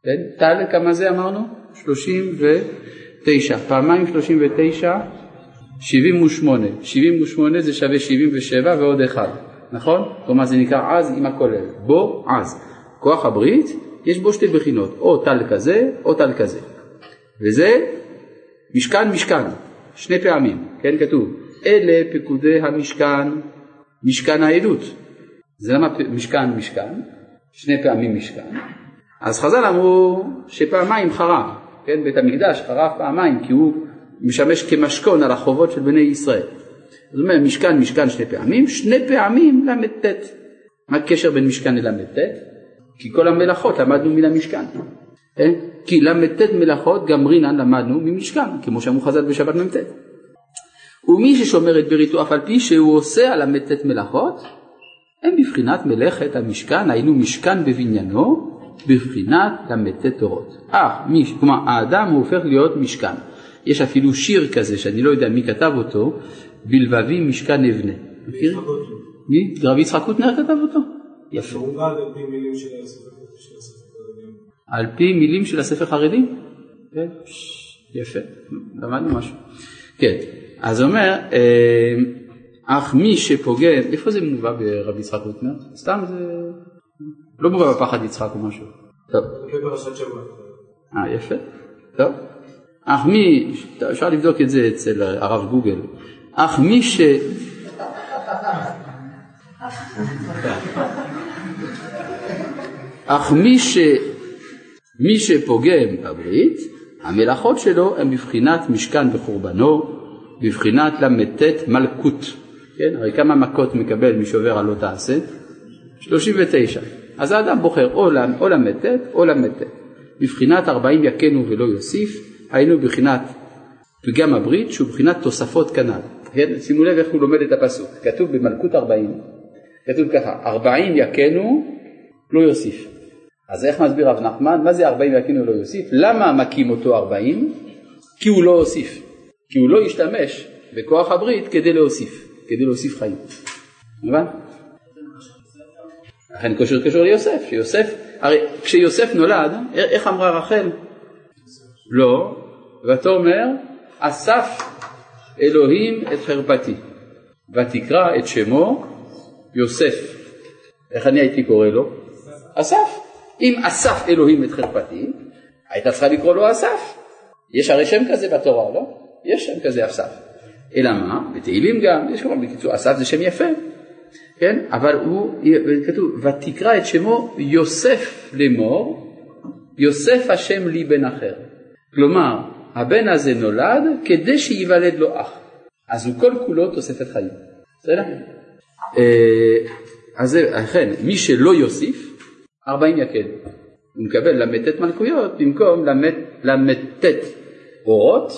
כן? טל כמה זה אמרנו? 39. פעמיים 39, 78. 78 זה שווה 77 ועוד אחד, נכון? כלומר זה נקרא עז עם הכולל. בו עז. כוח הברית, יש בו שתי בחינות, או טל כזה או טל כזה. וזה משכן משכן, שני פעמים, כן כתוב, אלה פקודי המשכן, משכן העדות. זה למה משכן משכן, שני פעמים משכן. אז חז"ל אמרו שפעמיים חרב, כן, בית המקדש חרב פעמיים כי הוא משמש כמשכון על החובות של בני ישראל. זאת אומרת משכן משכן שני פעמים, שני פעמים ל"ט. מה הקשר בין משכן לל"ט? כי כל המלאכות למדנו מן המשכן. כן? כי ל"ט מלאכות גם רינן למדנו ממשכן, כמו שאמרו חז"ל בשבת מ"ט. ומי ששומר את בריתו אף על פי שהוא עושה על ל"ט מלאכות, הם בבחינת מלאכת המשכן, היינו משכן בבניינו, בבחינת ל"ט תורות. אה, מי, כלומר האדם הוא הופך להיות משכן. יש אפילו שיר כזה שאני לא יודע מי כתב אותו, בלבבי משכן אבנה. מכיר? מי? רבי יצחק קוטנר כתב אותו? יפה. על פי מילים של הספר חרדי? כן, יפה, למדנו משהו. כן, אז אומר, אה, אך מי שפוגם, איפה זה מובא ברבי יצחק קוטנר? סתם זה לא מובא בפחד יצחק או משהו. טוב. אה, יפה. טוב. אך מי, אפשר לבדוק את זה אצל הרב גוגל, אך מי ש... אך מי, ש... מי שפוגם בברית, המלאכות שלו הן בבחינת משכן בחורבנו, בבחינת ל"ט מלכות. כן? הרי כמה מכות מקבל מי שעובר על לא תעשה? 39. אז האדם בוחר או ל"ט או ל"ט. בבחינת ארבעים יכנו ולא יוסיף, היינו בבחינת פגם הברית שהוא בבחינת תוספות כנ"ל. כן? שימו לב איך הוא לומד את הפסוק. כתוב במלכות ארבעים, כתוב ככה, ארבעים יכנו לא יוסיף. אז איך מסביר רב נחמן? מה זה ארבעים יכנו לא יוסיף? למה מכים אותו ארבעים? כי הוא לא הוסיף. כי הוא לא השתמש בכוח הברית כדי להוסיף, כדי להוסיף חיים. מובן? לכן קושר קשור ליוסף, שיוסף, הרי כשיוסף נולד, איך אמרה רחל? לא, ותאמר אסף אלוהים את חרפתי, ותקרא את שמו יוסף. איך אני הייתי קורא לו? אסף. אם אסף אלוהים את חרפתי, הייתה צריכה לקרוא לו אסף. יש הרי שם כזה בתורה, לא? יש שם כזה אסף. אלא מה? בתהילים גם, יש כמובן, בקיצור, אסף זה שם יפה. כן? אבל הוא, כתוב, ותקרא את שמו יוסף לאמור, יוסף השם לי בן אחר. כלומר, הבן הזה נולד כדי שייוולד לו אח. אז הוא כל כולו תוספת חיים. בסדר? אה, אז לכן, מי שלא יוסיף, ארבעים יקל. הוא מקבל ל"ט מלכויות במקום ל"ט אורות,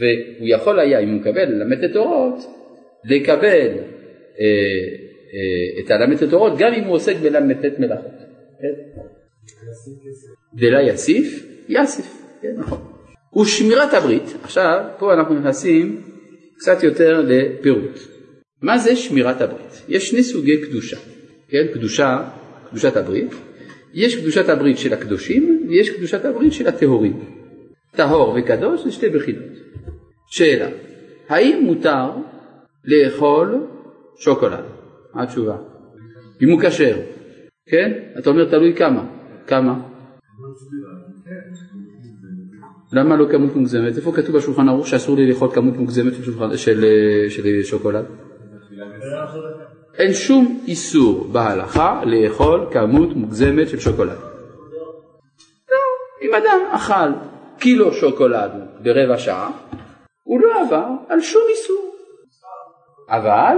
והוא יכול היה, אם הוא מקבל ל"ט אורות, לקבל אה, אה, את הל"ט אורות גם אם הוא עוסק בל"ט מלאכות. כן? דלה יסיף, יסיף, כן נכון. ושמירת הברית, עכשיו פה אנחנו נכנסים קצת יותר לפירוט. מה זה שמירת הברית? יש שני סוגי קדושה, כן? קדושה, קדושת הברית, יש קדושת הברית של הקדושים ויש קדושת הברית של הטהורים. טהור וקדוש זה שתי בחינות. שאלה, האם מותר לאכול שוקולד? מה התשובה? אם הוא כשר, כן? אתה אומר תלוי כמה. כמה? למה לא כמות מוגזמת? איפה כתוב בשולחן ערוך שאסור לי לאכול כמות מוגזמת של, שוקולד? אין שום איסור בהלכה לאכול כמות מוגזמת של שוקולד. לא, אם אדם אכל קילו שוקולד ברבע שעה, הוא לא עבר על שום איסור. אבל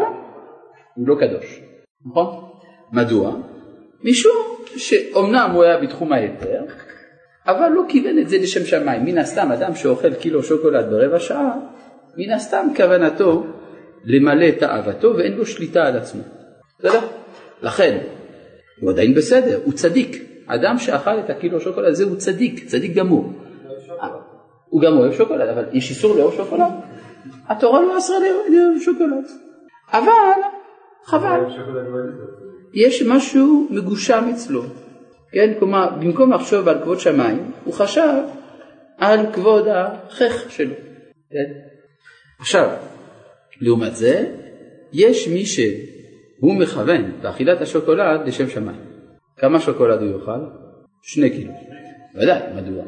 הוא לא קדוש, נכון? מדוע? משום שאומנם הוא היה בתחום ההיתר, אבל לא כיוון את זה לשם שמיים. מן הסתם, אדם שאוכל קילו שוקולד ברבע שעה, מן הסתם כוונתו למלא תאוותו ואין לו שליטה על עצמו. בסדר? לכן, הוא עדיין בסדר, הוא צדיק. אדם שאכל את הקילו שוקולד הזה הוא צדיק, צדיק גמור. הוא גם אוהב שוקולד, אבל יש איסור לאהוב שוקולד? התורה לא אסרה לאהוב שוקולד. אבל, חבל. יש משהו מגושם אצלו. כן, כלומר, במקום לחשוב על כבוד שמיים, הוא חשב על כבוד החך שלו. כן? עכשיו, לעומת זה, יש מי שהוא מכוון באכילת השוקולד לשם שמיים. כמה שוקולד הוא יאכל? שני קילו. ודאי, מדוע?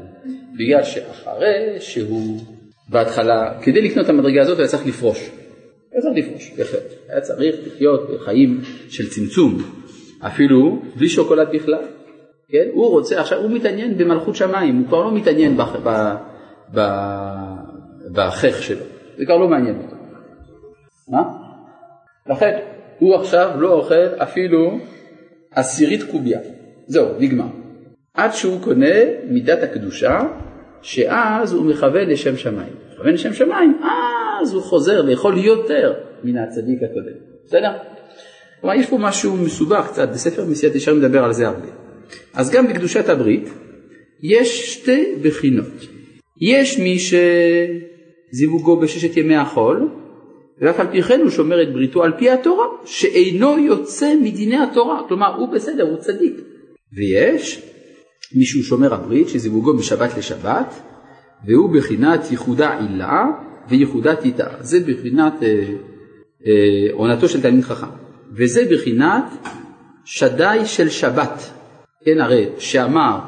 בגלל שאחרי שהוא בהתחלה, כדי לקנות את המדרגה הזאת היה צריך לפרוש. היה צריך לפרוש, בהחלט. היה צריך לחיות בחיים של צמצום, אפילו בלי שוקולד בכלל. כן? הוא רוצה, עכשיו הוא מתעניין במלכות שמיים, הוא כבר לא מתעניין בחך שלו, זה כבר לא מעניין אותו. מה? לכן הוא עכשיו לא אוכל אפילו עשירית קובייה, זהו, נגמר. עד שהוא קונה מידת הקדושה, שאז הוא מכוון לשם שמיים. מכוון לשם שמיים, אז הוא חוזר לאכול יותר מן הצדיק הקודם. בסדר? כלומר, יש פה משהו מסובך קצת, בספר מסיעת ישר מדבר על זה הרבה. אז גם בקדושת הברית יש שתי בחינות. יש מי שזיווגו בששת ימי החול, ואף על פי כן הוא שומר את בריתו על פי התורה, שאינו יוצא מדיני התורה, כלומר הוא בסדר, הוא צדיק. ויש מי שהוא שומר הברית, שזיווגו משבת לשבת, והוא בחינת ייחודה עילה וייחודת איתה. זה בחינת אה, אה, עונתו של תלמיד חכם. וזה בחינת שדי של שבת. כן, הרי שאמר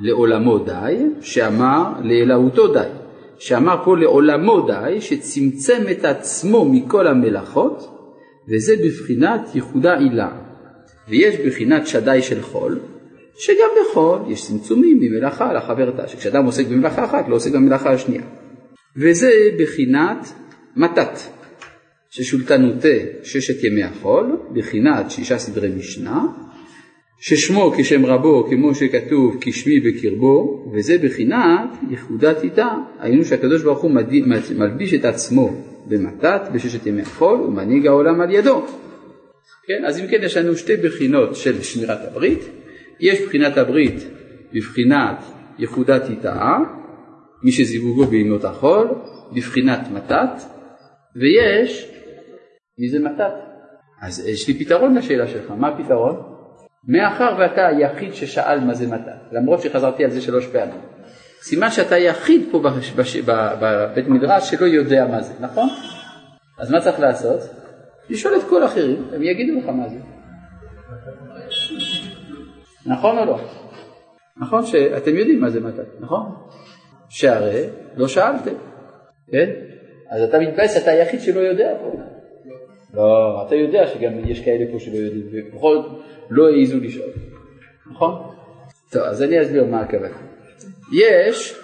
לעולמו די, שאמר לאלהותו די. שאמר פה לעולמו די, שצמצם את עצמו מכל המלאכות, וזה בבחינת ייחודה עילה. ויש בחינת שדי של חול, שגם בחול יש צמצומים ממלאכה לחברתה, שכשאדם עוסק במלאכה אחת לא עוסק במלאכה השנייה. וזה בחינת מתת, ששולטנותה ששת ימי החול, בחינת שישה סדרי משנה, ששמו כשם רבו כמו שכתוב כשמי בקרבו, וזה בחינת ייחודת איתה, היינו שהקדוש ברוך הוא מלביש את עצמו במתת בששת ימי החול ומנהיג העולם על ידו. כן, אז אם כן יש לנו שתי בחינות של שמירת הברית, יש בחינת הברית בבחינת ייחודת איתה, מי שזיווגו בימות החול, בבחינת מתת, ויש, מי זה מתת? אז יש לי פתרון לשאלה שלך, מה הפתרון? מאחר ואתה היחיד ששאל מה זה מתת, למרות שחזרתי על זה שלוש פעמים, סימן שאתה היחיד פה בבית מדרש שלא יודע מה זה, נכון? אז מה צריך לעשות? לשאול את כל האחרים, הם יגידו לך מה זה. נכון או לא? נכון שאתם יודעים מה זה מתת, נכון? שהרי לא שאלתם, כן? אז אתה מתבאס שאתה היחיד שלא יודע פה. לא, אתה יודע שגם יש כאלה פה שלא יודעים, ובכל זאת לא העזו לשאול, נכון? טוב, אז אני אסביר מה הכוונה. יש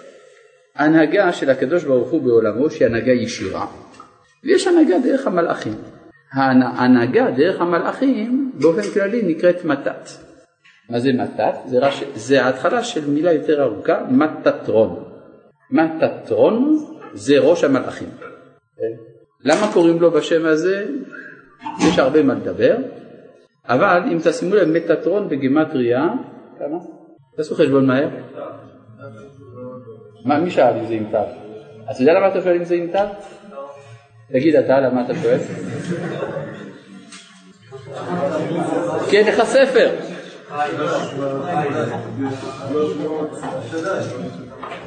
הנהגה של הקדוש ברוך הוא בעולמו שהיא הנהגה ישירה, ויש הנהגה דרך המלאכים. ההנהגה דרך המלאכים באופן כללי נקראת מתת. מה זה מתת? זה, רש... זה ההתחלה של מילה יותר ארוכה, מתתרון. מתתרון זה ראש המלאכים. למה קוראים לו בשם הזה? יש הרבה מה לדבר, אבל אם תשימו לב מטטרון בגימטריה? תעשו חשבון מהר. מה, מי שאל אם זה עם תו? אתה יודע למה אתה שואל אם זה עם תו? תגיד אתה, למה אתה שואל? כי אין לך ספר.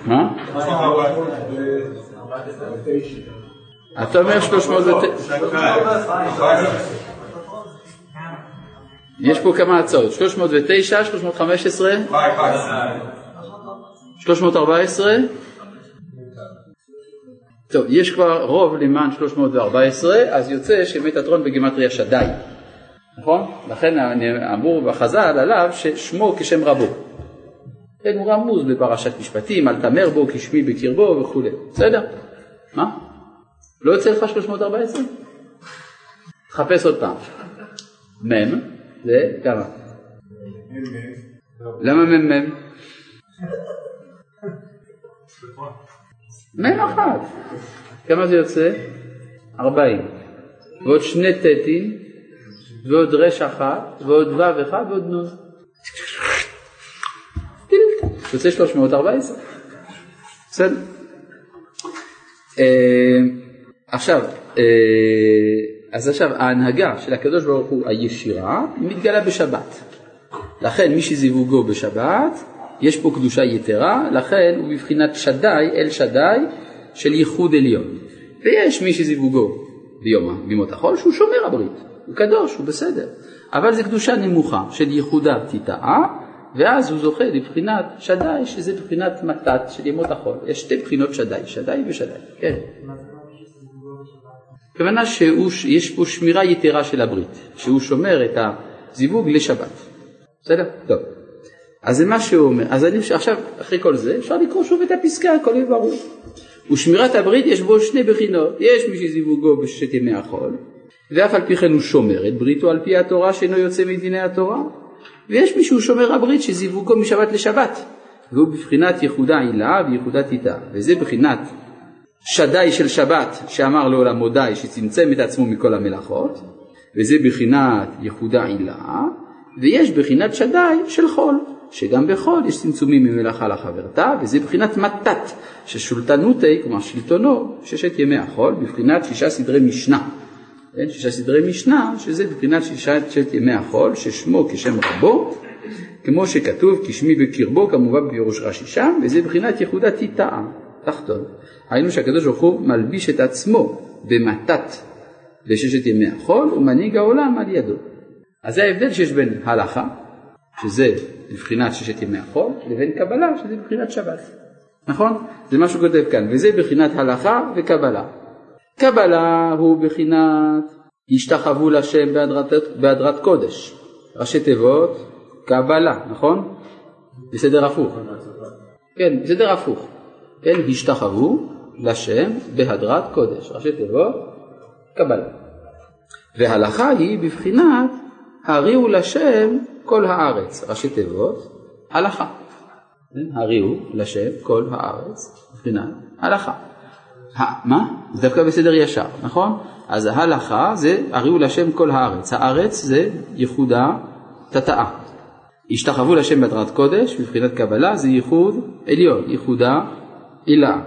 מה? אתה אומר 309. יש פה כמה הצעות, 309, 315, 314. טוב, יש כבר רוב למען 314, אז יוצא שמטאטרון בגימטריה שדי, נכון? לכן אמור בחז"ל עליו ששמו כשם רבו. כן, הוא רמוז בפרשת משפטים, אל תמר בו כשמי בקרבו וכולי, בסדר? מה? לא יוצא לך 314? תחפש עוד פעם. מ' זה כמה? למה מ' מ'? מ' אחת. כמה זה יוצא? 40. ועוד שני טטים, ועוד רש אחת, ועוד ו' אחד, ועוד נ'. יוצא 314. בסדר. אה, עכשיו, אה, אז עכשיו ההנהגה של הקדוש ברוך הוא הישירה מתגלה בשבת. לכן מי שזיווגו בשבת, יש פה קדושה יתרה, לכן הוא בבחינת שדי, אל שדי של ייחוד עליון. ויש מי שזיווגו ביום, בימות החול שהוא שומר הברית, הוא קדוש, הוא בסדר. אבל זו קדושה נמוכה של ייחודה תיטעה, ואז הוא זוכה לבחינת שדי, שזה בחינת מתת של ימות החול. יש שתי בחינות שדי, שדי ושדי, כן. הכוונה שיש פה שמירה יתרה של הברית, שהוא שומר את הזיווג לשבת. בסדר? טוב. אז זה מה שהוא אומר. אז אני, עכשיו, אחרי כל זה, אפשר לקרוא שוב את הפסקה, הכל יהיה ברור. ושמירת הברית יש בו שני בחינות. יש מי שזיווגו בששת ימי החול, ואף על פי כן הוא שומר את בריתו על פי התורה שאינו יוצא מדיני התורה, ויש מי שהוא שומר הברית שזיווגו משבת לשבת, והוא בבחינת יחודה עילה ויחודת איתה, וזה בחינת שדי של שבת שאמר לעולמו די שצמצם את עצמו מכל המלאכות וזה בחינת יחודה עילה ויש בחינת שדי של חול שגם בחול יש צמצומים ממלאכה לחברתה וזה בחינת מתת ששולטנותי כלומר שלטונו ששת ימי החול בבחינת שישה סדרי משנה שישה סדרי משנה שזה בבחינת שישה שת ימי החול ששמו כשם רבו כמו שכתוב כשמי בקרבו כמובן בפירוש רש"י שם וזה בחינת יחודת תיטעה תחתון היינו שהקדוש ברוך הוא מלביש את עצמו במתת לששת ימי החול ומנהיג העולם על ידו. אז זה ההבדל שיש בין הלכה, שזה מבחינת ששת ימי החול, לבין קבלה, שזה מבחינת שבת. נכון? זה מה שהוא כותב כאן, וזה בחינת הלכה וקבלה. קבלה הוא בחינת השתחוו לשם בהדרת, בהדרת קודש. ראשי תיבות, קבלה, נכון? בסדר הפוך. כן, בסדר הפוך. כן, השתחוו לשם בהדרת קודש, ראשי תיבות, קבלה. והלכה היא בבחינת הריעו לשם כל הארץ, ראשי תיבות, הלכה. כן? הריעו לשם כל הארץ, בבחינת הלכה. מה? זה דווקא בסדר ישר, נכון? אז ההלכה זה הריעו לשם כל הארץ. הארץ זה ייחודה תתאה. השתחוו לשם בהדרת קודש, בבחינת קבלה זה ייחוד עליון, ייחודה עילה.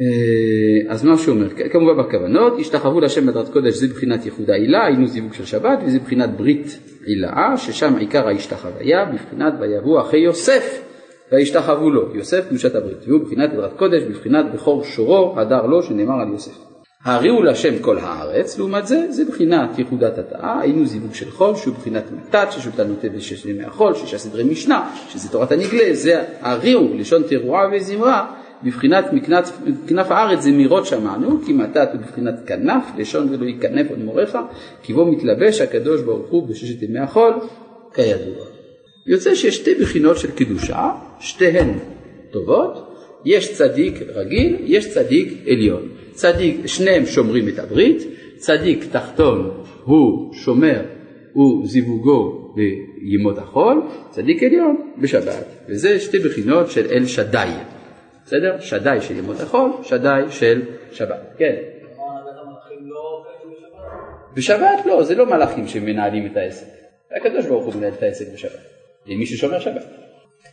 אה, אז מה שהוא אומר, כמובן בכוונות, השתחוו להשם בדרת קודש זה בחינת ייחוד העילה, היינו זיווג של שבת וזה בחינת ברית עילה, ששם עיקר ההשתחוויה, בבחינת ויבוא אחי יוסף וישתחוו לו, יוסף קדושת הברית, והוא בחינת בדרת קודש, בבחינת בכור שורו, הדר לו, שנאמר על יוסף. הריעו להשם כל הארץ, לעומת זה, זה בחינת ייחודת התאה, היינו זיווג של חול, שהוא בחינת מתת, ששולטנותי בשש ימי החול, שישה סדרי משנה, שזה תורת הנגלה, זה הריעו, לשון תרועה וזמרה, בבחינת כנף הארץ זה מירות שמענו, כי מתת הוא בבחינת כנף, לשון ולא ייכנף עוד מורך, כי בו מתלבש הקדוש ברוך הוא בששת ימי החול, כידוע. יוצא שיש שתי בחינות של קדושה, שתיהן טובות, יש צדיק רגיל, יש צדיק עליון. צדיק, שניהם שומרים את הברית, צדיק תחתון הוא שומר, הוא זיווגו בימות החול, צדיק עליון בשבת. וזה שתי בחינות של אל שדי. בסדר? שדי של ימות החול, שדי של שבת. כן. בשבת לא, זה לא מלאכים שמנהלים את העסק. הקדוש ברוך הוא מנהל את העסק בשבת. זה מי ששומר שבת.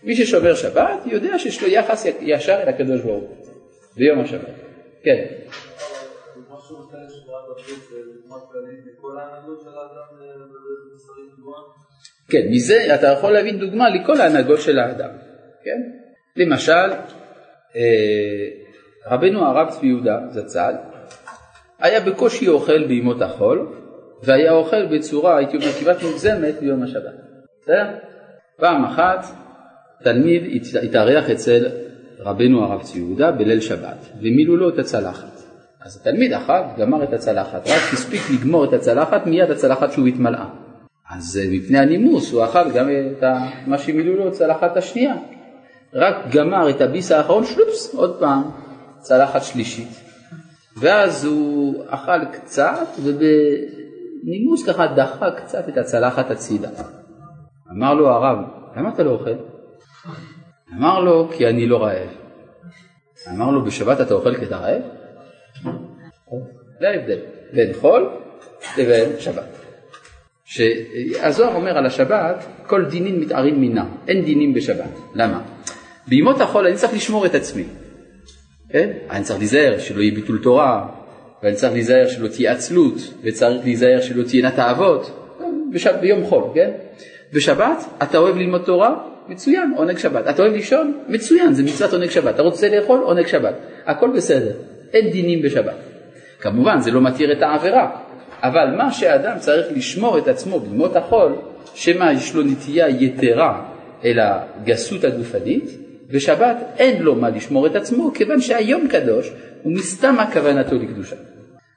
מי ששומר שבת יודע שיש לו יחס ישר אל הקדוש ברוך הוא ביום השבת. כן. כן, מזה אתה יכול להבין דוגמה לכל ההנהגות של האדם, כן? למשל, אה, רבנו הרב צבי יהודה זצ"ל היה בקושי אוכל בימות החול והיה אוכל בצורה, הייתי אומר, כמעט מוגזמת ביום השבת. בסדר? פעם אחת תלמיד התארח אצל רבנו הרב צבי יהודה בליל שבת ומילאו לו את הצלחת. אז התלמיד אכל, גמר את הצלחת, רק הספיק לגמור את הצלחת, מיד הצלחת שוב התמלאה. אז אה, מפני הנימוס הוא אכל גם את מה שמילאו לו צלחת השנייה. רק גמר את הביס האחרון, שלופס, עוד פעם, צלחת שלישית. ואז הוא אכל קצת, ובנימוס ככה דחה קצת את הצלחת הצידה. אמר לו הרב, למה אתה לא אוכל? אמר לו, כי אני לא רעב. אמר לו, בשבת אתה אוכל כי אתה רעב? זה ההבדל בין חול לבין שבת. שהזוהר אומר על השבת, כל דינין מתארים מינה, אין דינים בשבת. למה? בימות החול אני צריך לשמור את עצמי. כן? אני צריך להיזהר שלא יהיה ביטול תורה, ואני צריך להיזהר שלא תהיה עצלות, וצריך להיזהר שלא תהיינה תאוות, ביום חול, כן? בשבת אתה אוהב ללמוד תורה? מצוין, עונג שבת. אתה אוהב לישון? מצוין, זה מצוות עונג שבת. אתה רוצה לאכול? עונג שבת. הכל בסדר, אין דינים בשבת. כמובן זה לא מתיר את העבירה, אבל מה שאדם צריך לשמור את עצמו בימות החול, שמא יש לו נטייה יתרה אל הגסות הגופנית, בשבת אין לו מה לשמור את עצמו, כיוון שהיום קדוש ומסתמה כוונתו לקדושה.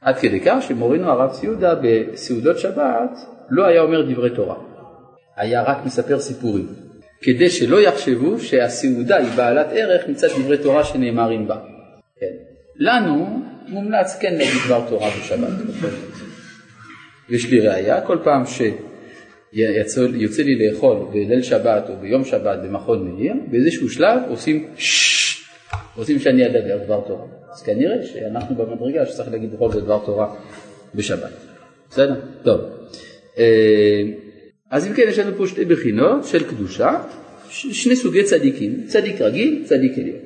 עד כדי כך שמורנו הרב ציודה בסעודות שבת לא היה אומר דברי תורה, היה רק מספר סיפורים, כדי שלא יחשבו שהסעודה היא בעלת ערך מצד דברי תורה שנאמרים בה. כן. לנו מומלץ כן להגיד דבר תורה בשבת. יש לי ראייה, כל פעם שיוצא לי לאכול בליל שבת או ביום שבת במכון מאיר, באיזשהו שלב עושים ששש, רוצים שאני אדבר דבר תורה. אז כנראה שאנחנו במדרגה שצריך להגיד בכל זאת דבר תורה בשבת. בסדר? טוב. אז אם כן יש לנו פה שתי בחינות של קדושה, שני סוגי צדיקים, צדיק רגיל, צדיק עליון.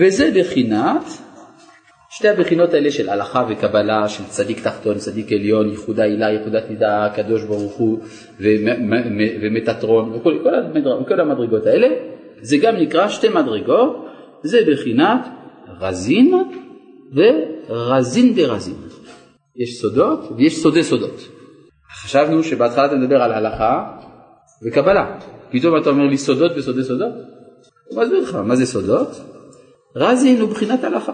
וזה בחינת שתי הבחינות האלה של הלכה וקבלה, של צדיק תחתון, צדיק עליון, ייחודה הילה, ייחודת נידה, הקדוש ברוך הוא ומטטרון, וכל, כל, המדרג, כל המדרגות האלה, זה גם נקרא שתי מדרגות, זה בחינת רזין ורזין דרזין. יש סודות ויש סודי סודות. חשבנו שבהתחלה אתה מדבר על הלכה וקבלה, פתאום אתה אומר לי סודות וסודי סודות? הוא מסביר לך, מה זה סודות? רזין הוא בחינת הלכה.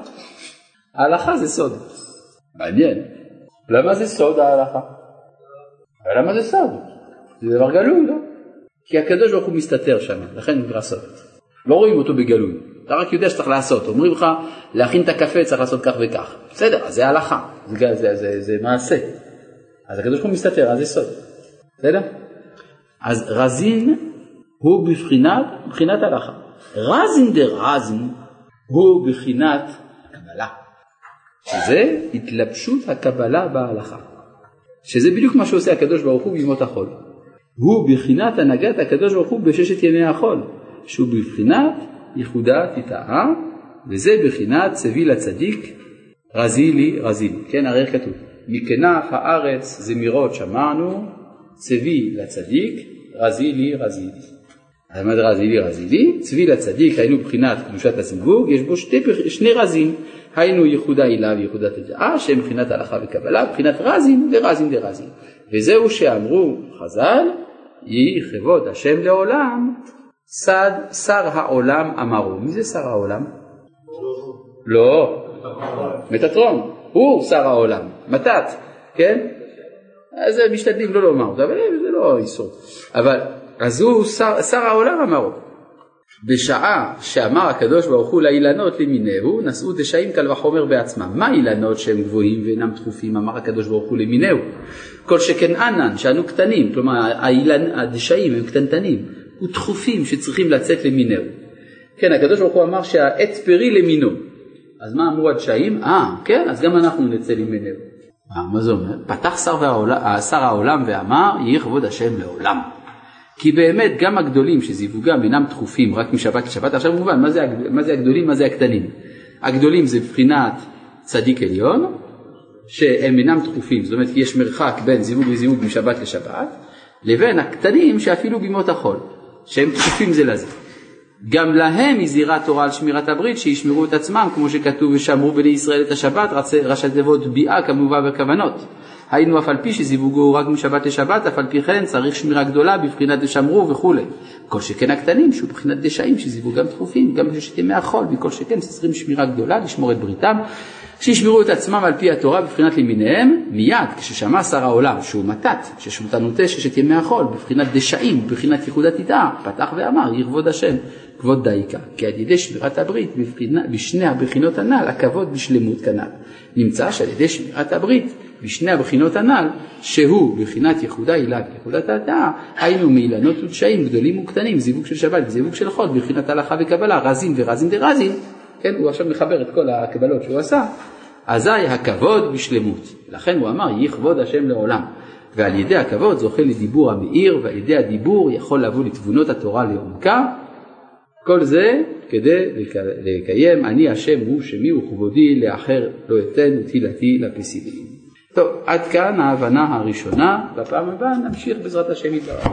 ההלכה זה סוד. מעניין. למה זה סוד ההלכה? למה זה סוד? זה דבר גלוי, לא? כי הקדוש ברוך הוא מסתתר שם, לכן נקרא סוד. לא רואים אותו בגלוי, אתה רק יודע שצריך לעשות. אומרים לך, להכין את הקפה צריך לעשות כך וכך. בסדר, אז זה הלכה, זה, זה, זה, זה, מעשה. אז הקדוש ברוך הוא מסתתר, אז זה סוד. בסדר? אז רזין הוא בבחינת, בבחינת הלכה. רזין דה רזין הוא בבחינת קבלה. שזה התלבשות הקבלה בהלכה. שזה בדיוק מה שעושה הקדוש ברוך הוא בימות החול. הוא בבחינת הנהגת הקדוש ברוך הוא בששת ימי החול, שהוא בבחינת ייחודה תטעה, וזה בחינת צבי לצדיק רזילי רזילי. כן, הרי כתוב? מכנף הארץ זמירות שמענו, צבי לצדיק רזילי רזילי. אז מה זה רזילי רזילי? צבי לצדיק היינו בחינת קדושת הזיווג, יש בו שתי, שני רזים. היינו ייחודה הילה וייחודה תדעה, שהם מבחינת הלכה וקבלה, מבחינת רזין ורזין דרזין. וזהו שאמרו חז"ל, יהי כבוד השם לעולם, סד שר העולם אמרו. מי זה שר העולם? לא, מטטרון, הוא שר העולם, מתת, כן? אז משתדלים לא לומר אותו, אבל זה לא איסור. אבל, אז הוא שר, שר העולם אמרו. בשעה שאמר הקדוש ברוך הוא לאילנות למיניהו, נשאו דשאים קל וחומר בעצמם. מה אילנות שהם גבוהים ואינם דחופים, אמר הקדוש ברוך הוא למיניהו? כל שכן ענן, שאנו קטנים, כלומר האילנ... הדשאים הם קטנטנים, ודחופים שצריכים לצאת למיניהו. כן, הקדוש ברוך הוא אמר שהעץ פרי למינו. אז מה אמרו הדשאים? אה, כן, אז גם אנחנו נצא למיניהו. מה זה אומר? פתח שר, והעולם, שר העולם ואמר, יהי כבוד השם לעולם. כי באמת גם הגדולים שזיווגם אינם דחופים רק משבת לשבת, עכשיו מובן מה זה, מה זה הגדולים, מה זה הקטנים. הגדולים זה מבחינת צדיק עליון, שהם אינם דחופים, זאת אומרת יש מרחק בין זיווג לזיווג משבת לשבת, לבין הקטנים שאפילו בימות החול, שהם כפופים זה לזה. גם להם הזהירה התורה על שמירת הברית, שישמרו את עצמם, כמו שכתוב, ושמרו בני ישראל את השבת, ראשי תיבות ביאה כמובן בכוונות. היינו אף על פי שזיווגו רק משבת לשבת, אף על פי כן צריך שמירה גדולה בבחינת דשמרו וכולי. כל שכן הקטנים, שהוא בבחינת דשאים, שזיווגם דחופים, גם בששת ימי החול, וכל שכן צריכים שמירה גדולה, לשמור את בריתם, שישמרו את עצמם על פי התורה בבחינת למיניהם, מיד כששמע שר העולם שהוא מתת, ששמותנותי ששת ימי החול, בבחינת דשאים, בבחינת ייחודת ידעה, פתח ואמר, יכבוד השם, כבוד דייקה, כי על ידי שמירת הברית, בשני הבחינות הנ"ל, הכבוד בשלמות כנ"ל. נמצא שעל ידי שמירת הברית, בשני הבחינות הנ"ל, שהוא בחינת ייחודה הילה ויחודת ההתאה, היינו מאילנות ודשאים גדולים וקטנים, זיווג של שבת וזיווג של חול, בחינת הלכה וקבלה, רזין ורזין דרזין, כן, הוא עכשיו מחבר את כל הקבלות שהוא עשה, אזי הכבוד בשלמות. לכן הוא אמר, יכבוד השם לעולם. ועל ידי הכבוד זוכה לדיבור המאיר, ועל ידי הדיבור יכול לבוא לתבונות התורה לעומקה. כל זה כדי לקיים אני השם הוא שמי וכבודי לאחר לא אתן ותהילתי לפסילים. טוב, עד כאן ההבנה הראשונה, בפעם הבאה נמשיך בעזרת השם יתברך.